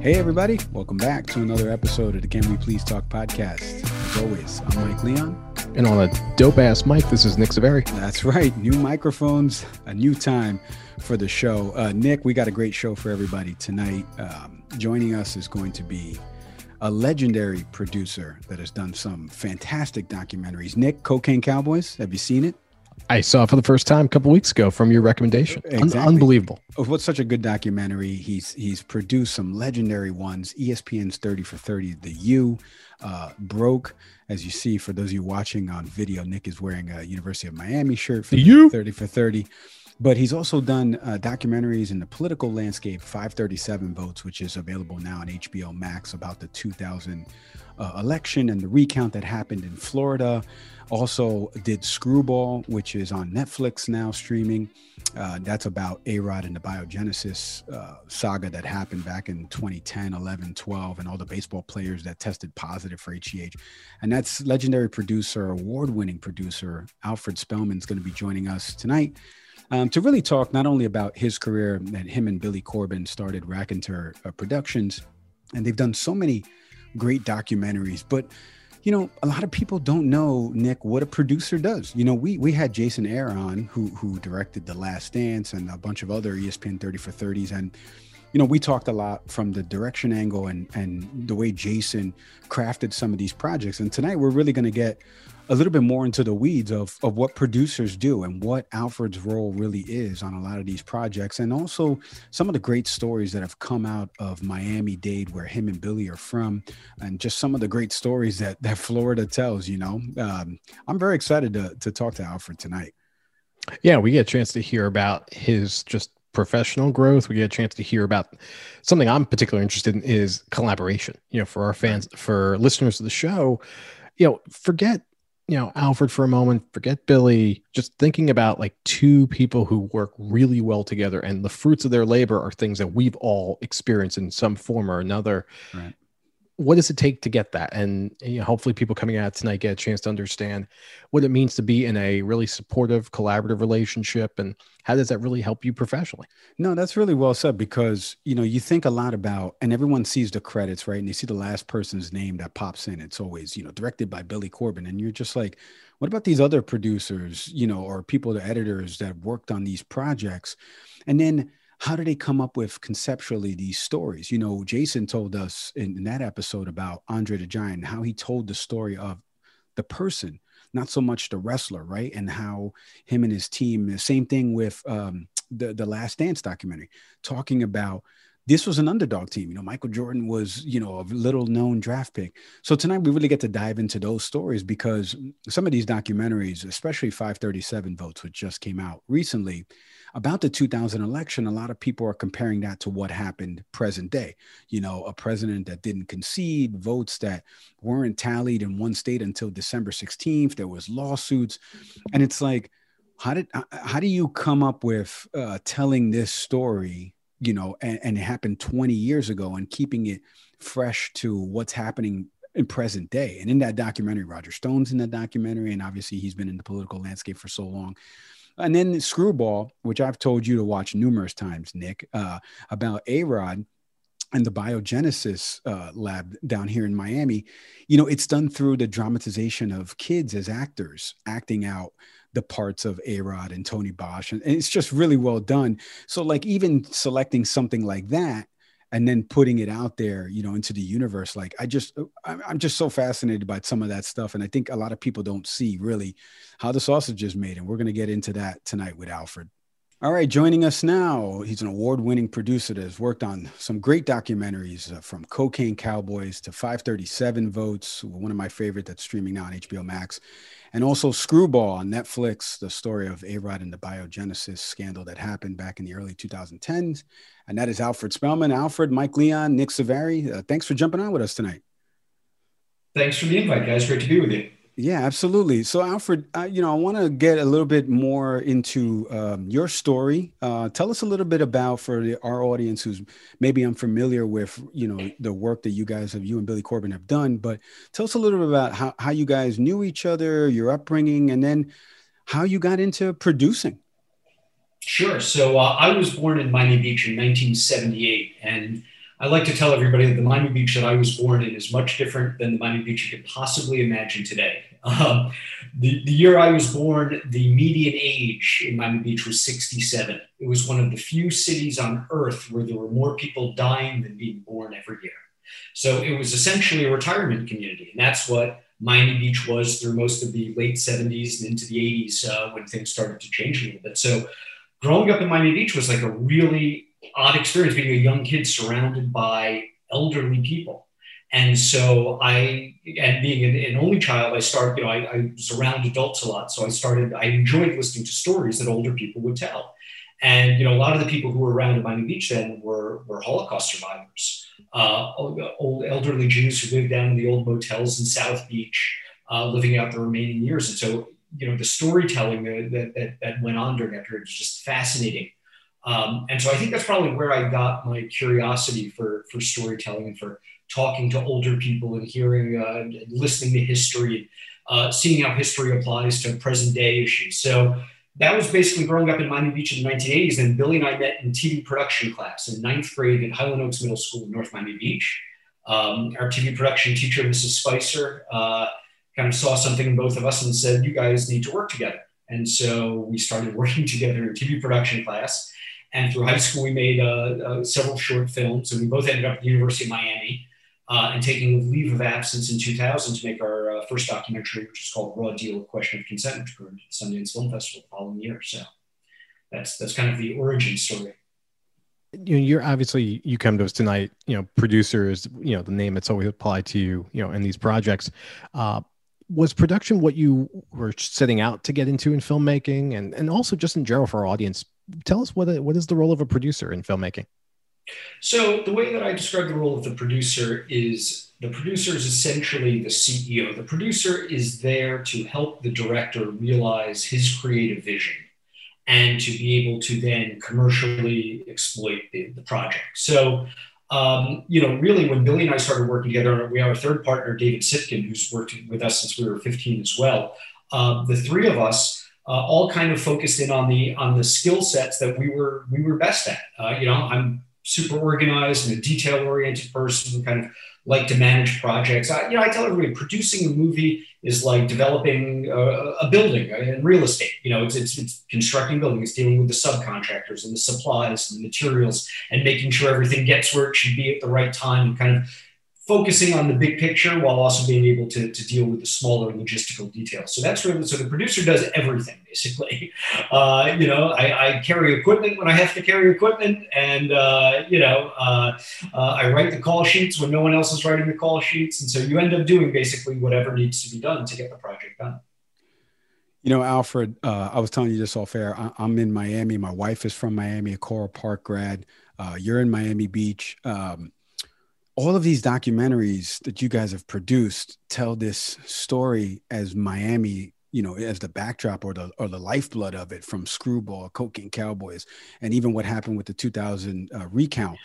Hey, everybody. Welcome back to another episode of the Can We Please Talk podcast. As always, I'm Mike Leon. And on a dope ass mic, this is Nick Zaveri. That's right. New microphones, a new time for the show. Uh, Nick, we got a great show for everybody tonight. Um, joining us is going to be a legendary producer that has done some fantastic documentaries. Nick, Cocaine Cowboys, have you seen it? I saw for the first time a couple weeks ago from your recommendation. Exactly. Un- unbelievable. Oh, what's such a good documentary? He's he's produced some legendary ones. ESPN's 30 for 30, The U, uh, Broke. As you see, for those of you watching on video, Nick is wearing a University of Miami shirt for you 30 for 30. But he's also done uh, documentaries in the political landscape, 537 Votes, which is available now on HBO Max about the 2000 uh, election and the recount that happened in Florida. Also, did Screwball, which is on Netflix now streaming. Uh, that's about A Rod and the biogenesis uh, saga that happened back in 2010, 11, 12, and all the baseball players that tested positive for HGH. And that's legendary producer, award winning producer, Alfred Spellman is going to be joining us tonight. Um, to really talk not only about his career that him and Billy Corben started Rakontur uh, Productions, and they've done so many great documentaries, but you know, a lot of people don't know Nick what a producer does. You know, we we had Jason Hehir on who who directed The Last Dance and a bunch of other ESPN 30 for 30s and you know, we talked a lot from the direction angle and and the way Jason crafted some of these projects. And tonight we're really going to get a little bit more into the weeds of, of what producers do and what Alfred's role really is on a lot of these projects. And also some of the great stories that have come out of Miami Dade, where him and Billy are from, and just some of the great stories that, that Florida tells, you know. Um, I'm very excited to, to talk to Alfred tonight. Yeah, we get a chance to hear about his just professional growth. We get a chance to hear about something I'm particularly interested in is collaboration. You know, for our fans, for listeners of the show, you know, forget you know Alfred for a moment, forget Billy. Just thinking about like two people who work really well together, and the fruits of their labor are things that we've all experienced in some form or another. Right what does it take to get that? And you know, hopefully, people coming out tonight get a chance to understand what it means to be in a really supportive, collaborative relationship, and how does that really help you professionally? No, that's really well said because you know you think a lot about, and everyone sees the credits, right? And they see the last person's name that pops in. It's always you know directed by Billy Corben, and you're just like, what about these other producers, you know, or people, the editors that worked on these projects, and then how do they come up with conceptually these stories? You know, Jason told us in, in that episode about Andre the Giant, how he told the story of the person, not so much the wrestler, right? And how him and his team, the same thing with um, the, the Last Dance documentary, talking about this was an underdog team. You know, Michael Jordan was, you know, a little known draft pick. So tonight we really get to dive into those stories because some of these documentaries, especially 537 votes, which just came out recently about the 2000 election, a lot of people are comparing that to what happened present day. You know, a president that didn't concede, votes that weren't tallied in one state until December 16th. There was lawsuits. And it's like, how did how do you come up with uh, telling this story you know, and, and it happened 20 years ago and keeping it fresh to what's happening in present day. And in that documentary, Roger Stone's in that documentary, and obviously he's been in the political landscape for so long. And then Screwball, which I've told you to watch numerous times, Nick, uh, about A Rod and the biogenesis uh, lab down here in Miami. You know, it's done through the dramatization of kids as actors acting out the parts of A Rod and Tony Bosch. And, and it's just really well done. So, like, even selecting something like that and then putting it out there, you know, into the universe, like, I just, uh, I'm just so fascinated by some of that stuff. And I think a lot of people don't see really how the sausage is made. And we're going to get into that tonight with Alfred. All right, joining us now, he's an award winning producer that has worked on some great documentaries uh, from Cocaine Cowboys to 537 Votes, one of my favorite that's streaming now on HBO Max, and also Screwball on Netflix, the story of A Rod and the biogenesis scandal that happened back in the early 2010s. And that is Alfred Spellman, Alfred, Mike Leon, Nick Savary. Uh, thanks for jumping on with us tonight. Thanks for the invite, guys. Great to be with you. Yeah, absolutely. So, Alfred, uh, you know, I want to get a little bit more into um, your story. Uh, tell us a little bit about for the, our audience who's maybe unfamiliar with, you know, the work that you guys have, you and Billy Corben have done. But tell us a little bit about how, how you guys knew each other, your upbringing, and then how you got into producing. Sure. So, uh, I was born in Miami Beach in 1978, and I like to tell everybody that the Miami Beach that I was born in is much different than the Miami Beach you could possibly imagine today. Um, the, the year I was born, the median age in Miami Beach was 67. It was one of the few cities on earth where there were more people dying than being born every year. So it was essentially a retirement community. And that's what Miami Beach was through most of the late 70s and into the 80s uh, when things started to change a little bit. So growing up in Miami Beach was like a really odd experience being a young kid surrounded by elderly people. And so I, and being an, an only child, I started, you know, I, I, was around adults a lot. So I started, I enjoyed listening to stories that older people would tell. And, you know, a lot of the people who were around at Miami Beach then were, were Holocaust survivors, uh, old elderly Jews who lived down in the old motels in South Beach, uh, living out the remaining years. And so, you know, the storytelling that, that, that went on during that period is just fascinating. Um, and so I think that's probably where I got my curiosity for, for storytelling and for talking to older people and hearing, uh, and listening to history, uh, seeing how history applies to present day issues. So that was basically growing up in Miami Beach in the 1980s. And Billy and I met in TV production class in ninth grade at Highland Oaks Middle School in North Miami Beach. Um, our TV production teacher, Mrs. Spicer, uh, kind of saw something in both of us and said, You guys need to work together. And so we started working together in TV production class. And through high school, we made uh, uh, several short films, and we both ended up at the University of Miami uh, and taking leave of absence in 2000 to make our uh, first documentary, which is called Raw Deal: A Question of Consent, which premiered at Sundance Film Festival the following year. So that's that's kind of the origin story. You know, you're obviously you come to us tonight. You know, producer is you know the name that's always applied to you. You know, in these projects. Uh, was production what you were setting out to get into in filmmaking and, and also just in general for our audience tell us what, what is the role of a producer in filmmaking so the way that I describe the role of the producer is the producer is essentially the CEO. The producer is there to help the director realize his creative vision and to be able to then commercially exploit the, the project. So, um, you know, really when Billy and I started working together, we have a third partner, David Sitkin, who's worked with us since we were 15 as well. Um, the three of us uh, all kind of focused in on the on the skill sets that we were we were best at. Uh, you know, I'm super organized and a detail oriented person who kind of like to manage projects. I, you know, I tell everybody producing a movie is like developing a, a building uh, in real estate. You know, it's, it's, it's constructing buildings, dealing with the subcontractors and the supplies and the materials and making sure everything gets where it should be at the right time and kind of focusing on the big picture while also being able to, to deal with the smaller logistical details. So that's really so the producer does everything basically. Uh, you know, I, I, carry equipment when I have to carry equipment, and uh, you know, uh, uh, I write the call sheets when no one else is writing the call sheets, and so you end up doing basically whatever needs to be done to get the project done. You know, Alfred, uh, I was telling you this off air. I, am in Miami. My wife is from Miami, a Coral Park grad. Uh, you're in Miami Beach. Um, all of these documentaries that you guys have produced tell this story as Miami, you know, as the backdrop or the or the lifeblood of it from Screwball, Cocaine Cowboys, and even what happened with the 2000 uh, recount.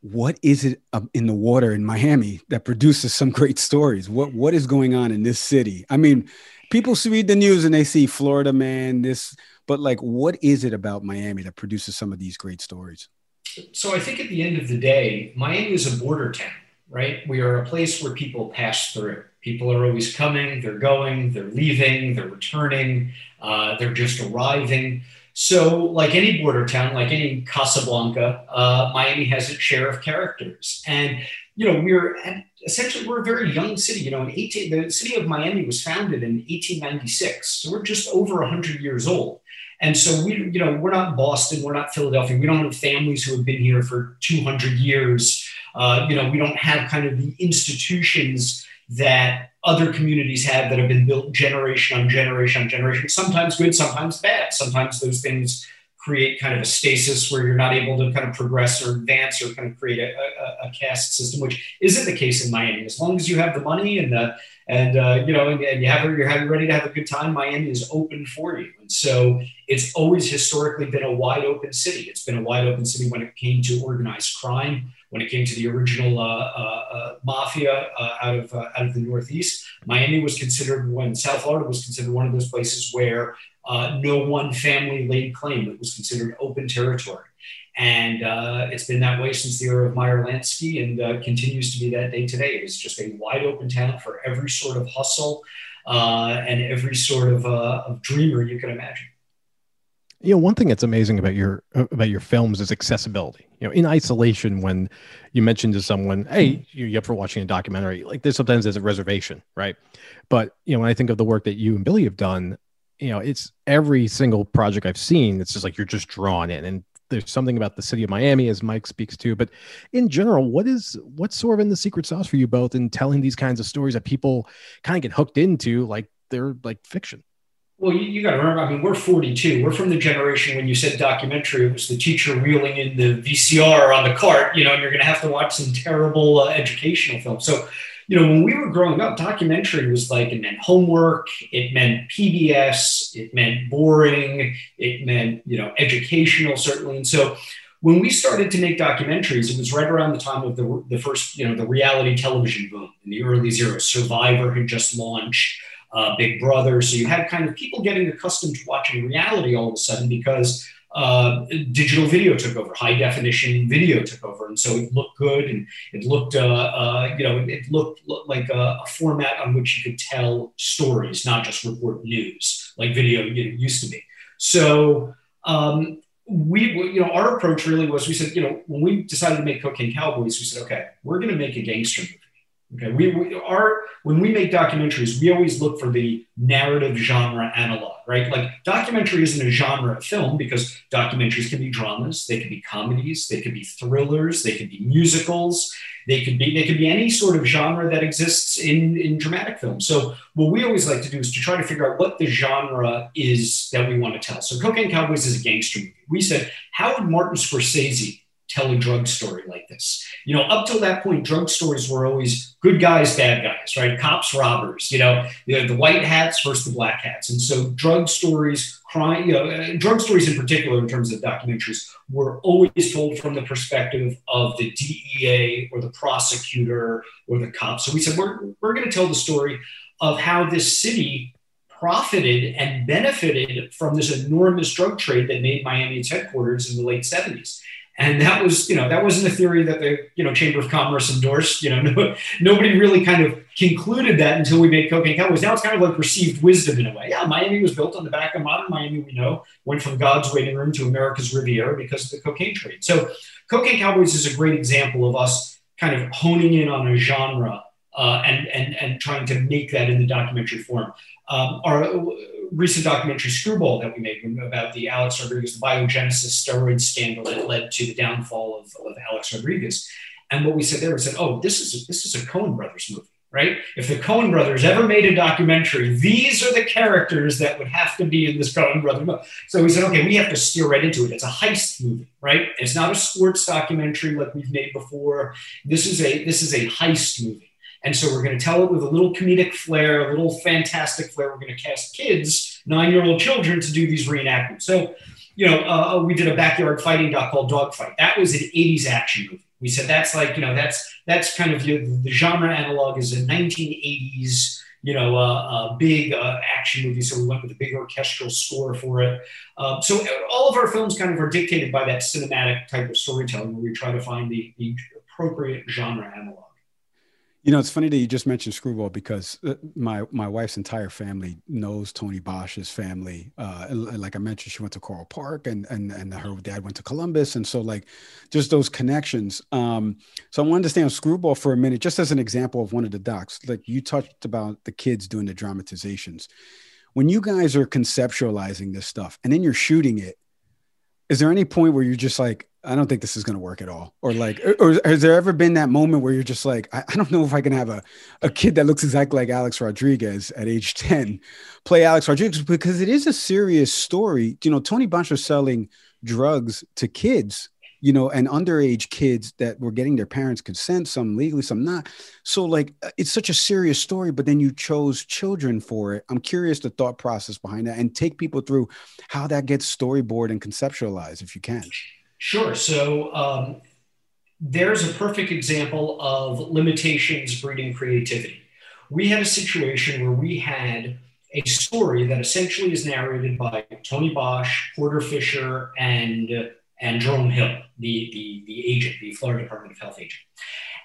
What is it in the water in Miami that produces some great stories? What what is going on in this city? I mean, people read the news and they see Florida man, this, but like, what is it about Miami that produces some of these great stories? So I think at the end of the day, Miami is a border town, right? We are a place where people pass through. People are always coming, they're going, they're leaving, they're returning, uh, they're just arriving. So, like any border town, like any Casablanca, uh, Miami has its share of characters. And, you know, we're essentially, we're a very young city. You know, in 18, the city of Miami was founded in 1896. So we're just over 100 years old. And so we, you know, we're not Boston, we're not Philadelphia. We don't have families who have been here for 200 years. Uh, you know, we don't have kind of the institutions that other communities have that have been built generation on generation on generation. Sometimes good, sometimes bad. Sometimes those things create kind of a stasis where you're not able to kind of progress or advance or kind of create a, a, a caste system, which isn't the case in Miami. As long as you have the money and the and uh, you know, and, and, you have you're having ready to have a good time. Miami is open for you, and so it's always historically been a wide open city. It's been a wide open city when it came to organized crime, when it came to the original uh, uh, uh mafia uh, out of uh, out of the Northeast. Miami was considered when South Florida was considered one of those places where no one family laid claim. It was considered open territory. And uh, it's been that way since the era of Meyer Lansky and uh, continues to be that day today. It is just a wide open town for every sort of hustle uh, and every sort of, uh, of dreamer you can imagine. You know, one thing that's amazing about your about your films is accessibility. You know, in isolation, when you mention to someone, "Hey, you're up for watching a documentary," like there's sometimes there's a reservation, right? But you know, when I think of the work that you and Billy have done, you know, it's every single project I've seen. It's just like you're just drawn in, and there's something about the city of Miami, as Mike speaks to. But in general, what is what's sort of in the secret sauce for you both in telling these kinds of stories that people kind of get hooked into, like they're like fiction? Well, you, you got to remember, I mean, we're 42. We're from the generation when you said documentary, it was the teacher wheeling in the VCR on the cart, you know, and you're going to have to watch some terrible uh, educational film. So you know, when we were growing up, documentary was like it meant homework, it meant PBS, it meant boring, it meant, you know, educational, certainly. And so when we started to make documentaries, it was right around the time of the, the first, you know, the reality television boom in the early zeros. Survivor had just launched, uh, Big Brother. So you had kind of people getting accustomed to watching reality all of a sudden because uh, digital video took over, high definition video took over, and so it looked good and it looked, uh, uh, you know, it looked like a, a, format on which you could tell stories, not just report news like video you know, used to be. So um, we, you know, our approach really was we said, you know, when we decided to make Cocaine Cowboys, we said, okay, we're going to make a gangster movie. Okay, we, we are when we make documentaries, we always look for the narrative genre analog, right? Like documentary isn't a genre of film because documentaries can be dramas, they can be comedies, they could be thrillers, they could be musicals, they could be they could be any sort of genre that exists in in dramatic film. So what we always like to do is to try to figure out what the genre is that we want to tell. So Cocaine Cowboys is a gangster movie. We said, how would Martin Scorsese tell a drug story like this. You know, up till that point, drug stories were always good guys, bad guys, right? Cops, robbers, you know, the, the white hats versus the black hats. And so drug stories, crime, you know, uh, drug stories in particular, in terms of documentaries, were always told from the perspective of the DEA or the prosecutor or the cops. So we said, we're, we're going to tell the story of how this city profited and benefited from this enormous drug trade that made Miami its headquarters in the late 70s And that was, you know, that wasn't a theory that the, you know, Chamber of Commerce endorsed. You know, no, nobody really kind of concluded that until we made Cocaine Cowboys. Now it's kind of like received wisdom in a way. Yeah, Miami was built on the back of modern Miami. We know went from God's waiting room to America's Riviera because of the cocaine trade. So, Cocaine Cowboys is a great example of us kind of honing in on a genre uh, and and and trying to make that in the documentary form. Um, our recent documentary Screwball that we made about the Alex Rodriguez the biogenesis steroid scandal that led to the downfall of, of Alex Rodriguez. And what we said there, was that, oh, this is a, this is a Coen Brothers movie, right? If the Coen Brothers ever made a documentary, these are the characters that would have to be in this Coen Brothers movie. So we said, okay, we have to steer right into it. It's a heist movie, right? It's not a sports documentary like we've made before. This is a this is a heist movie. And so we're going to tell it with a little comedic flair, a little fantastic flair. We're going to cast kids, nine year old children, to do these reenactments. So, you know, uh, we did a backyard fighting doc called Dogfight. That was an 80s action movie. We said that's like, you know, that's that's kind of the, the genre analog is a 1980s, you know, uh, uh, big uh, action movie. So we went with a big orchestral score for it. Uh, so all of our films kind of are dictated by that cinematic type of storytelling where we try to find the, the appropriate genre analog. You know, it's funny that you just mentioned Screwball because uh, my my wife's entire family knows Tony Bosch's family. Uh, like I mentioned, she went to Coral Park, and and and her dad went to Columbus, and so like just those connections. Um, so I wanted to stay on Screwball for a minute, just as an example of one of the docs. Like you touched about the kids doing the dramatizations. When you guys are conceptualizing this stuff, and then you're shooting it, is there any point where you're just like, I don't think this is going to work at all. Or like, or has there ever been that moment where you're just like, I, I, don't know if I can have a, a kid that looks exactly like Alex Rodriguez at age 10 play Alex Rodriguez because it is a serious story. You know, Tony Bosch was selling drugs to kids you know, and underage kids that were getting their parents' consent, some legally, some not. So, like, uh, it's such a serious story, but then you chose children for it. I'm curious the thought process behind that and take people through how that gets storyboard and conceptualized, if you can. Sure. So, um, there's a perfect example of limitations breeding creativity. We had a situation where we had a story that essentially is narrated by Tony Bosch, Porter Fisher, and and Jerome Hill, the, the, the agent, the Florida Department of Health agent.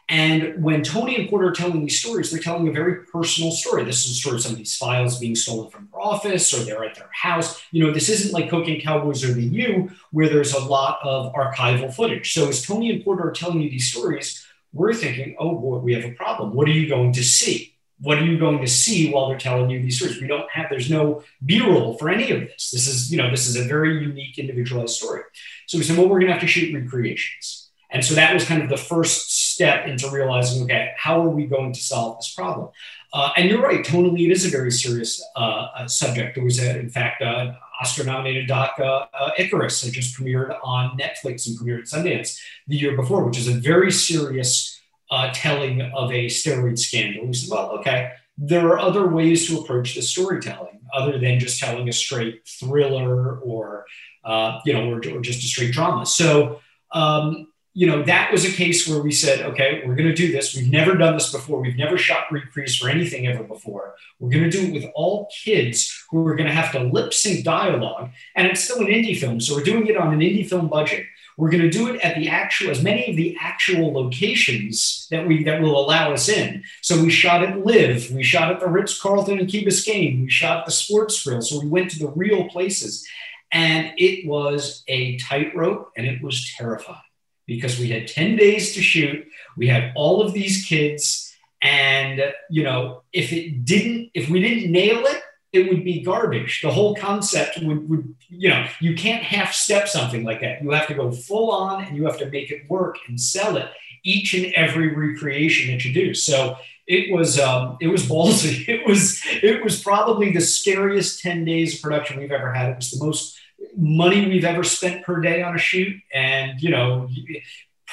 And when Tony and Porter are telling these stories, they're telling a very personal story. This is a story of some of these files being stolen from their office or they're at their house. You know, this isn't like Cocaine Cowboys or The U, where there's a lot of archival footage. So as Tony and Porter are telling you these stories, we're thinking, oh boy, we have a problem. What are you going to see? what are you going to see while they're telling you these stories? We don't have, there's no B-roll for any of this. This is, you know, this is a very unique individualized story. So we said, well, we're going to have to shoot recreations. And so that was kind of the first step into realizing, okay, how are we going to solve this problem? Uh, and you're right, tonally, it is a very serious uh, uh subject. There was, a, in fact, an Oscar-nominated doc, uh, uh, Icarus, that just premiered on Netflix and premiered at Sundance the year before, which is a very serious uh, telling of a steroid scandal. We said, well, okay, there are other ways to approach the storytelling other than just telling a straight thriller or, uh, you know, or, or, just a straight drama. So, um, you know, that was a case where we said, okay, we're going to do this. We've never done this before. We've never shot reprise for anything ever before. We're going to do it with all kids who are going to have to lip sync dialogue. And it's still an indie film. So we're doing it on an indie film budget. We're going to do it at the actual, as many of the actual locations that we that will allow us in. So we shot at LIV, we shot at the Ritz Carlton in Key Biscayne, we shot at the Sports Grill. So we went to the real places, and it was a tightrope, and it was terrifying because we had ten days to shoot. We had all of these kids, and you know, if it didn't, if we didn't nail it, it would be garbage. The whole concept would, would, you know, you can't half step something like that. You have to go full on and you have to make it work and sell it each and every recreation that you do. So it was, um, it was ballsy. It was, it was probably the scariest 10 days of production we've ever had. It was the most money we've ever spent per day on a shoot. And, you know,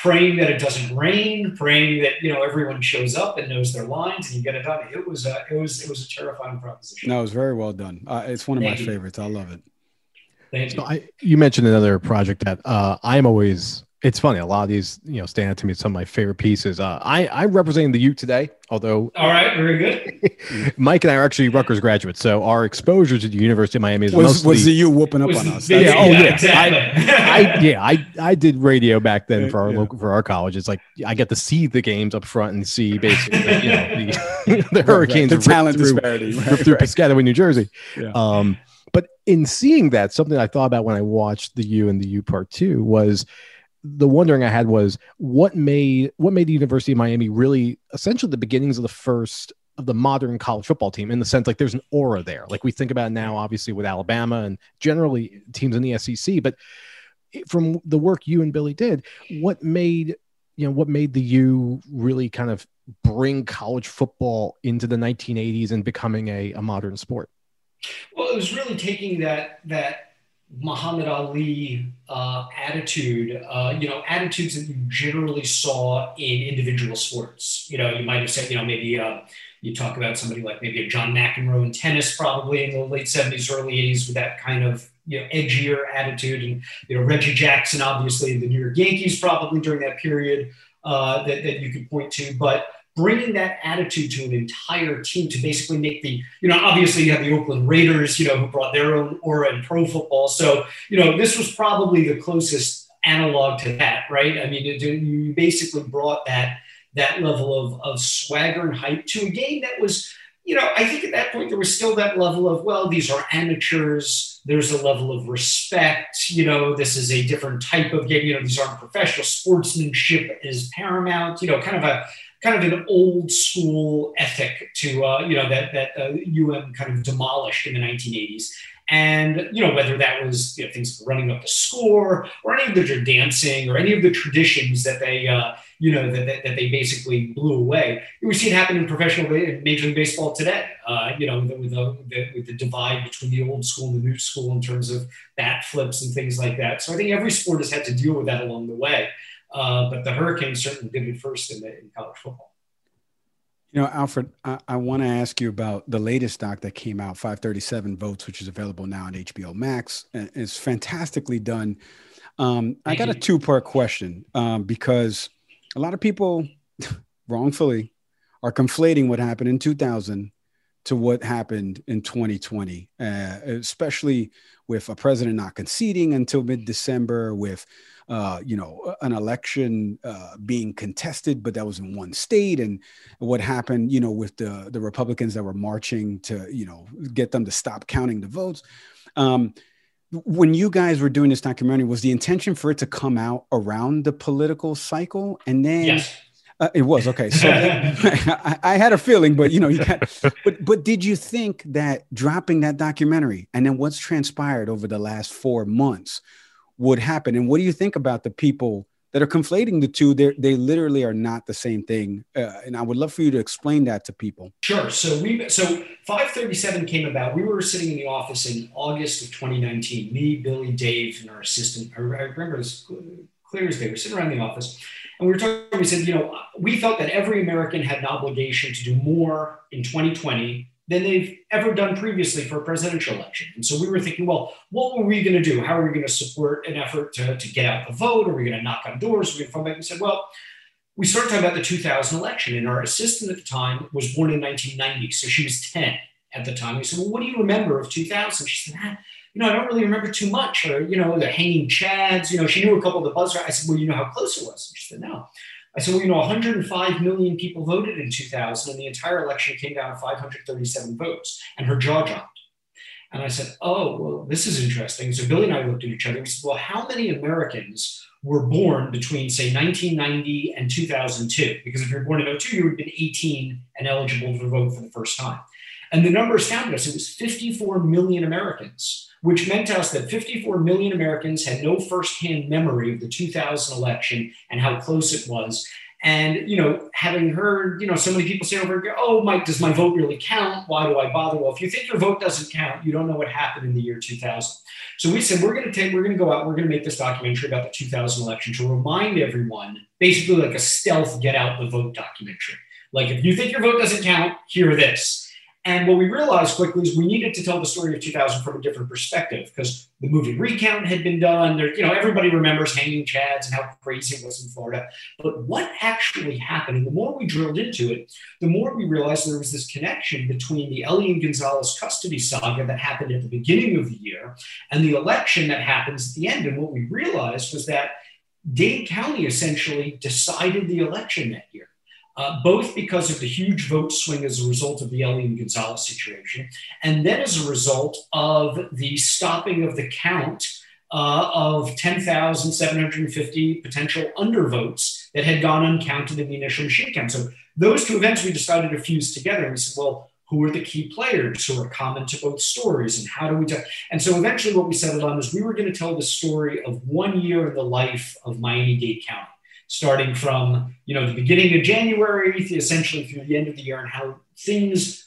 praying that it doesn't rain, praying that you know everyone shows up and knows their lines, and you get it done. It was a, it was it was a terrifying proposition. No, it was very well done. Uh, it's one of Thank my you. favorites. I love it. Thank so you. I, you mentioned another project that uh, I'm always it's funny. A lot of these, you know, stand out to me some of my favorite pieces. Uh, I I'm representing the U today, although. All right, very good. Mike and I are actually Rutgers graduates, so our exposure to the University of Miami is Was, mostly. was the U whooping up on us? the- That's- yeah, oh yeah, exactly. I, I yeah, I I did radio back then for our Yeah. local for our college. It's like I get to see the games up front and see basically you know the, the Hurricanes the talent through, disparity. rip Right, through right. Piscataway, New Jersey. Yeah. Um, but in seeing that, something I thought about when I watched the U and the U part two was the wondering I had was what made what made the University of Miami really essentially the beginnings of the first of the modern college football team in the sense like there's an aura there. Like we think about now, obviously with Alabama and generally teams in the SEC, but from the work you and Billy did, what made you know what made the U really kind of bring college football into the 1980s and becoming a, a modern sport? Well, it was really taking that that Muhammad Ali uh, attitude, uh, you know, attitudes that you generally saw in individual sports. You know, you might have said, you know, maybe uh, you talk about somebody like maybe a John McEnroe in tennis, probably in the late '70s, early '80s, with that kind of you know edgier attitude, and you know Reggie Jackson, obviously the New York Yankees, probably during that period uh, that that you could point to, but bringing that attitude to an entire team to basically make the, you know, obviously you have the Oakland Raiders, you know, who brought their own aura in pro football. So, you know, this was probably the closest analog to that, right? I mean, it, you basically brought that that level of, of swagger and hype to a game that was, you know, I think at that point there was still that level of, well, these are amateurs. There's a level of respect. You know, this is a different type of game. You know, these aren't professional. Sportsmanship is paramount. You know, kind of a kind of an old school ethic to uh, you know that that uh, UM kind of demolished in the 1980s. And you know whether that was you know, things running up the score or any of the dancing or any of the traditions that they uh, you know that, that, that they basically blew away. We see it happen in professional Major League Baseball today. Uh, you know with the, the, with the divide between the old school and the new school in terms of bat flips and things like that. So I think every sport has had to deal with that along the way. Uh, but the Hurricanes certainly did it first in, the, in college football. You know, Alfred, I, I want to ask you about the latest doc that came out, 537 Votes, which is available now on HBO Max. It's fantastically done. Um, I got a two part question um, because a lot of people, wrongfully, are conflating what happened in 2000 to what happened in 2020, uh, especially with a president not conceding until mid December, with uh, you know, an election uh, being contested, but that was in one state, and what happened, you know, with the the Republicans that were marching to, you know, get them to stop counting the votes. Um, when you guys were doing this documentary, was the intention for it to come out around the political cycle, and then Yes. uh, it was okay. So I, I had a feeling, but you know, you got. But but did you think that dropping that documentary and then what's transpired over the last four months would happen? And what do you think about the people that are conflating the two? They they literally are not the same thing. Uh, and I would love for you to explain that to people. Sure. So we so 537 came about. We were sitting in the office in August of 2019. Me, Billy, Dave, and our assistant. I remember as clear as day. We're sitting around the office, and we were talking. We said, you know, we felt that every American had an obligation to do more in 2020 than they've ever done previously for a presidential election. And so we were thinking, well, what were we going to do? How are we going to support an effort to, to get out the vote? Are we going to knock on doors? We going back? We said, well, we started talking about the 2000 election, and our assistant at the time was born in 1990, so she was 10 at the time. We said, "Well, what do you remember of 2000?" She said, ah, "You know, I don't really remember too much, or you know, the hanging chads. You know, she knew a couple of the buzz." I said, "Well, you know how close it was?" And she said, "No." I said, "Well, you know, 105 million people voted in 2000, and the entire election came down to 537 votes." And her jaw dropped. And I said, "Oh, well, this is interesting." So Billy and I looked at each other. We said, "Well, how many Americans?" were born between, say, 1990 and 2002. Because if you're born in 02, you would have been 18 and eligible to vote for the first time. And the numbers astounded us. It was 54 million Americans, which meant to us that 54 million Americans had no firsthand memory of the 2000 election and how close it was. And, you know, having heard, you know, so many people say over, here, oh, Mike, does my vote really count? Why do I bother? Well, if you think your vote doesn't count, you don't know what happened in the year 2000. So we said, we're going to take, we're going to go out, we're going to make this documentary about the 2000 election to remind everyone, basically like a stealth get out the vote documentary. Like, if you think your vote doesn't count, hear this. And what we realized quickly is we needed to tell the story of 2000 from a different perspective because the movie Recount had been done. There, you know, everybody remembers hanging chads and how crazy it was in Florida. But what actually happened? And the more we drilled into it, the more we realized there was this connection between the Elian Gonzalez custody saga that happened at the beginning of the year and the election that happens at the end. And what we realized was that Dade County essentially decided the election that year uh, both because of the huge vote swing as a result of the Elian Gonzalez situation, and then as a result of the stopping of the count uh, of 10,750 potential undervotes that had gone uncounted in the initial machine count. So those two events we decided to fuse together. And we said, well, who are the key players who are common to both stories and how do we do and so eventually what we settled on is we were going to tell the story of one year in the life of miami-dade county starting from you know the beginning of January essentially through the end of the year, and how things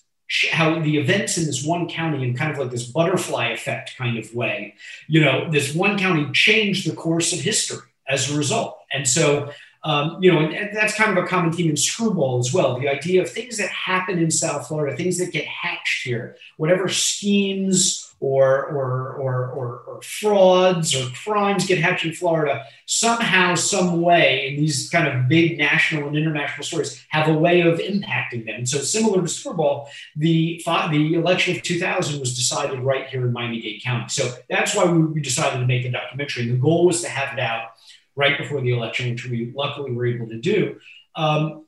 how the events in this one county in kind of like this butterfly effect kind of way, you know, this one county changed the course of history as a result. And so, um, you know, and, and, that's kind of a common theme in Screwball as well. The idea of things that happen in South Florida, things that get hatched here, whatever schemes or, or, or, or, or frauds or crimes get hatched in Florida, somehow, some way, in these kind of big national and international stories, have a way of impacting them. And so, similar to Screwball, the, the election of 2000 was decided right here in Miami Dade County. So that's why we, we decided to make the documentary. And the goal was to have it out right before the election, which we luckily were able to do. Um,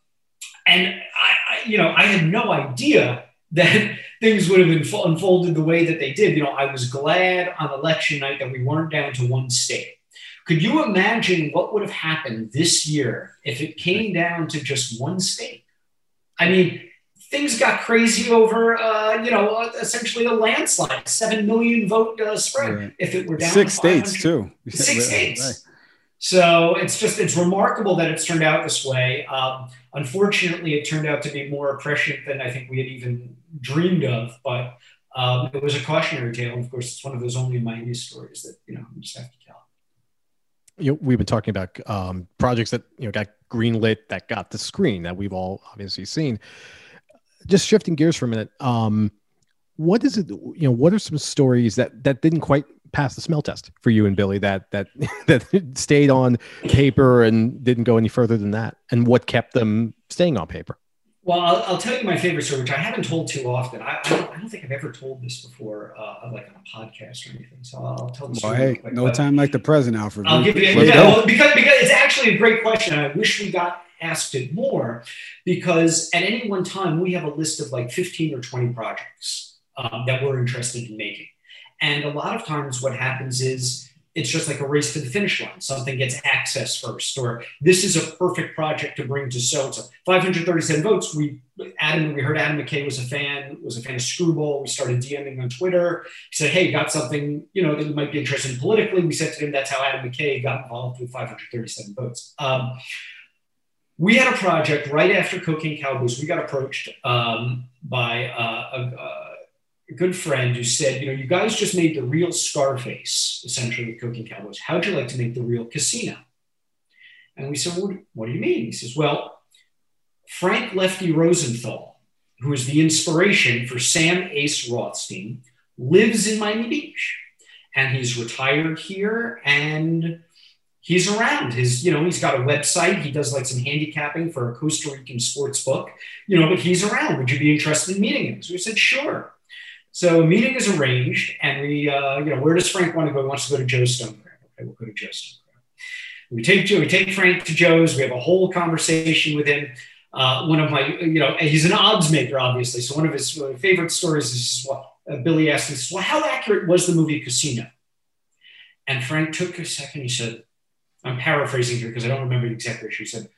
and I, I, you know, I had no idea that things would have been unfolded the way that they did. You know, I was glad on election night that we weren't down to one state. Could you imagine what would have happened this year if it came down to just one state? I mean, things got crazy over, uh, you know, essentially a landslide, seven million vote uh, spread. Right. If it were down six states too, six states. Right. So it's just it's remarkable that it's turned out this way. Um, unfortunately, it turned out to be more oppression than I think we had even dreamed of. But um, it was a cautionary tale. Of course, it's one of those only Miami stories that you know we just have to tell. You know, we've been talking about um, projects that you know got greenlit, that got the screen that we've all obviously seen. Just shifting gears for a minute. Um, what is it? You know, what are some stories that that didn't quite pass the smell test for you and Billy? That that that stayed on paper and didn't go any further than that. And what kept them staying on paper? Well, I'll, I'll, tell you my favorite story, which I haven't told too often. I, I, don't, I don't, think I've ever told this before, uh, like on a podcast or anything. So I'll tell the story. Well, hey, no time like the present, Alfred. I'll give you, yeah, well, because, because it's actually a great question. I wish we got asked it more because at any one time we have a list of like 15 or 20 projects um, that we're interested in making. And a lot of times what happens is it's just like a race to the finish line. Something gets access first, or this is a perfect project to bring to so and so. 537 votes. We Adam, we heard Adam McKay was a fan, was a fan of Screwball. We started DMing on Twitter. He said, "Hey, got something you know that you might be interested in politically." We said to him, "That's how Adam McKay got involved with 537 votes." Um, we had a project right after Cocaine Cowboys. We got approached um, by uh, a, a a good friend who said, you know, you guys just made the real Scarface, essentially with Cocaine Cowboys. How'd you like to make the real Casino? And we said, what, what do you mean? He says, well, Frank Lefty Rosenthal, who is the inspiration for Sam Ace Rothstein, lives in Miami Beach. And he's retired here and he's around. His, you know, he's got a website. He does like some handicapping for a Costa Rican sports book, you know, but he's around. Would you be interested in meeting him? So we said, sure. So a meeting is arranged, and we, uh, you know, where does Frank want to go? He wants to go to Joe's Stone Crab. Okay, we'll go to Joe's Stone Crab. We take Joe, we take Frank to Joe's. We have a whole conversation with him. Uh, one of my, you know, he's an odds maker, obviously. So one of his favorite stories is well, uh, Billy asked me, "Well, how accurate was the movie Casino?" And Frank took a second. He said, "I'm paraphrasing here because I don't remember the exact ratio." He said,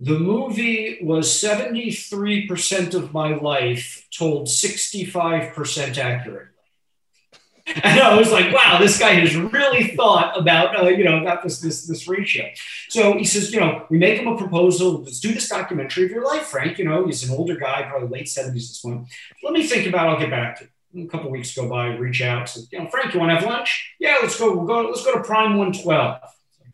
the movie was 73% of my life told 65% accurately. And I was like, wow, this guy has really thought about, uh, you know, about this, this, this ratio. So he says, you know, we make him a proposal. Let's do this documentary of your life, Frank. You know, he's an older guy, probably late 70s at this point. Let me think about it. I'll get back to you. A couple weeks go by, reach out. Say, you know, Frank, you want to have lunch? Yeah, let's go. We'll go. Let's go to Prime 112.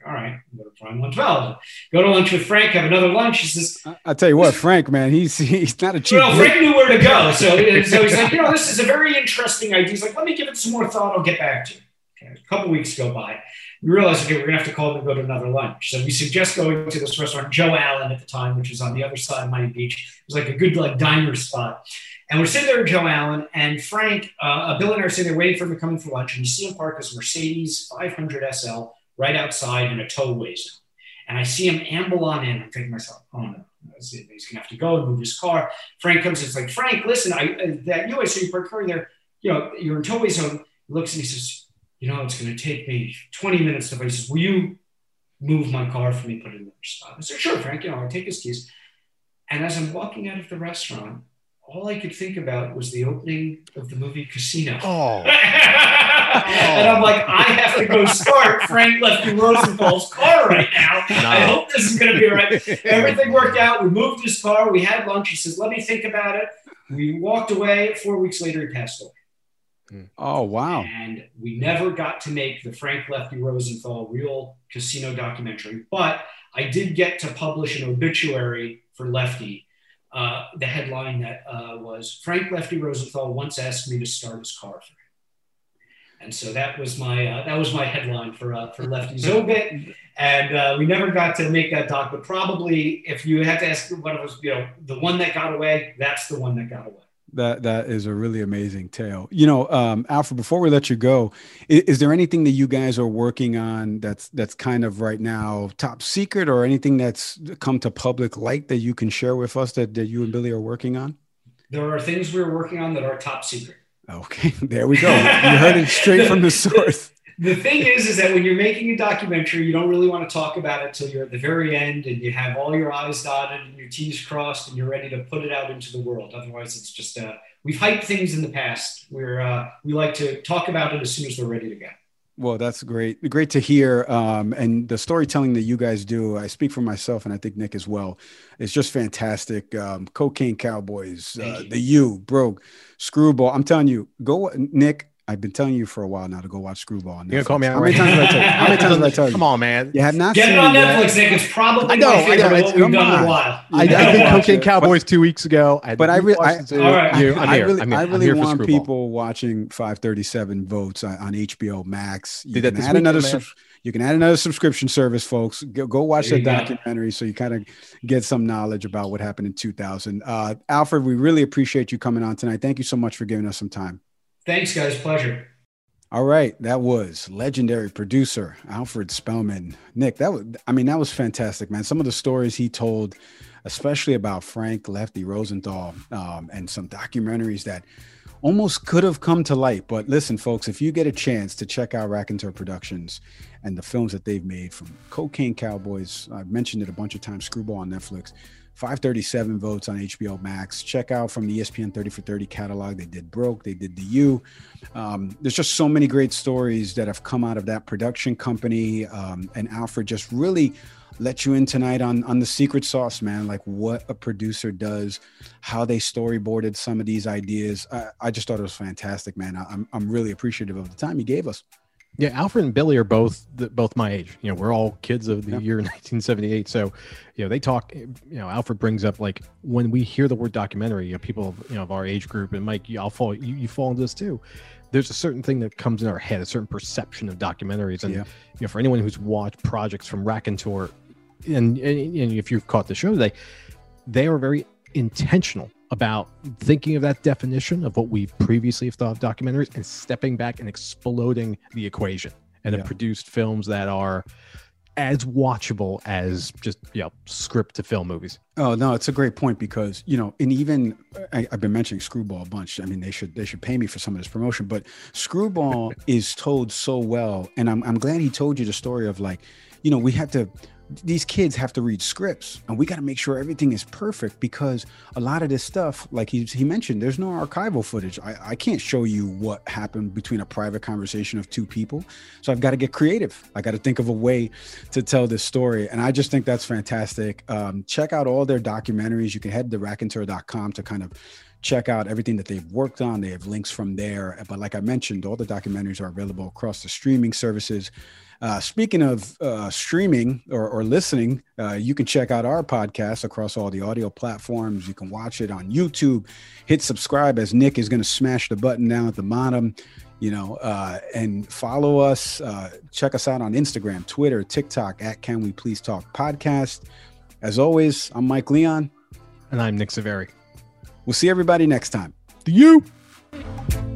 All right, go to Prime 112. Go to lunch with Frank, have another lunch. He says, I'll tell you what, Frank, man, he's he's not a cheap. Well, Frank knew where to go. So, so he's like, you know, this is a very interesting idea. He's like, let me give it some more thought. I'll get back to you. Okay. A couple weeks go by. We realize, okay, we're going to have to call them and go to another lunch. So we suggest going to this restaurant, Joe Allen at the time, which was on the other side of Miami Beach. It was like a good like diner spot. And we're sitting there with Joe Allen and Frank, uh, Bill and I are sitting there waiting for him to come in for lunch. And you see him park his Mercedes 500 SL right outside in a towaway zone. And I see him amble on in. I'm thinking to myself, oh no, he's going to have to go and move his car. Frank comes in. It's like, Frank, listen, I, uh, that you, I saw you car there. You know, you're in towaway zone. He looks and he says, you know, it's going to take me 20 minutes to, he says, will you move my car for me, put it in the spot? I said, sure, Frank, you know, I take his keys. And as I'm walking out of the restaurant, all I could think about was the opening of the movie Casino. Oh. and I'm like, I have to go start Frank Lefty Rosenthal's car right now. No. I hope this is going to be right. Everything worked out. We moved his car. We had lunch. He says, let me think about it. We walked away. Four weeks later, he passed away. Oh wow! And we never got to make the Frank Lefty Rosenthal real casino documentary, but I did get to publish an obituary for Lefty. Uh, the headline that uh, was Frank Lefty Rosenthal once asked me to start his car for him. And so that was my uh, that was my headline for uh, for Lefty's obit, and uh, we never got to make that doc. But probably, if you had to ask what it was, you know, the one that got away, that's the one that got away. That that is a really amazing tale. You know, um, Alfred. Before we let you go, is, is, there anything that you guys are working on that's that's kind of right now top secret, or anything that's come to public light that you can share with us that, that you and Billy are working on? There are things we're working on that are top secret. Okay, there we go. You heard it straight from the source. the thing is, is that when you're making a documentary, you don't really want to talk about it till you're at the very end and you have all your I's dotted and your T's crossed and you're ready to put it out into the world. Otherwise, it's just uh, we've hyped things in the past where uh, we like to talk about it as soon as we're ready to go. Well, that's great. Great to hear. Um, and the storytelling that you guys do, I speak for myself and I think Nick as well. It's just fantastic. Um, Cocaine Cowboys, uh, the U, Broke, Screwball. I'm telling you, go, Nick. I've been telling you for a while now to go watch Screwball. You're gonna call me out How right many times did I tell you? How many times did I tell you? Come on, man. You have not Get seen it on yet. Netflix, Nick. It's probably I know, my I favorite know, of it's- what we've come done in on. a while. You I, I gotta did watch Cocaine it. Cowboys two weeks ago. I But I, re- I, All right. You, I'm I here. really, I'm here. I I'm really here want Screwball. people watching 537 votes on, on HBO Max. You Did that can this add weekend, another. man. you can add another subscription service, folks. Go, go watch There that you go. documentary so you kind of get some knowledge about what happened in 2000. Uh, Alfred, we really appreciate you coming on tonight. Thank you so much for giving us some time. Thanks, guys. Pleasure. All right, that was legendary producer Alfred Spellman. Nick, that was I mean that was fantastic, man. Some of the stories he told, especially about Frank Lefty Rosenthal, um, and some documentaries that almost could have come to light. But listen, folks, if you get a chance to check out Rakontur Productions and the films that they've made from Cocaine Cowboys, I've mentioned it a bunch of times, Screwball on Netflix, 537 votes on HBO Max. Check out from the ESPN 30 for 30 catalog. They did Broke, they did The U. Um, there's just so many great stories that have come out of that production company. Um, and Alfred just really let you in tonight on on the secret sauce, man. Like what a producer does, how they storyboarded some of these ideas. I, I just thought it was fantastic, man. I, I'm I'm really appreciative of the time you gave us. Yeah, Alfred and Billy are both the, both my age. You know, we're all kids of the Yeah. year 1978. So, you know, they talk. You know, Alfred brings up like when we hear the word documentary, you know, people of, you know of our age group, and Mike, you all fall you, you fall into this too. There's a certain thing that comes in our head, a certain perception of documentaries, and Yeah. you know, for anyone who's watched projects from Rakontur, and, and and if you've caught the show today, they are very intentional about thinking of that definition of what we've previously thought of documentaries and stepping back and exploding the equation and Yeah. have produced films that are as watchable as just you know script to film movies Oh no, it's a great point because you know, and even I, I've been mentioning Screwball a bunch. I mean, they should they should pay me for some of this promotion, but Screwball is told so well, and I'm I'm glad he told you the story of like, you know, we have to. These kids have to read scripts, and we got to make sure everything is perfect because a lot of this stuff, like he he mentioned, there's no archival footage. I, I can't show you what happened between a private conversation of two people, so I've got to get creative. I got to think of a way to tell this story. And I just think that's fantastic. Um, check out all their documentaries. You can head to rakontur.com to kind of check out everything that they've worked on. They have links from there. But like I mentioned, all the documentaries are available across the streaming services. Uh, speaking of uh, streaming or, or listening, uh, you can check out our podcast across all the audio platforms. You can watch it on YouTube. Hit subscribe as Nick is going to smash the button down at the bottom, you know, uh, and follow us. Uh, check us out on Instagram, Twitter, TikTok at Can We Please Talk Podcast. As always, I'm Mike Leon. And I'm Nick Saveri. We'll see everybody next time. To you.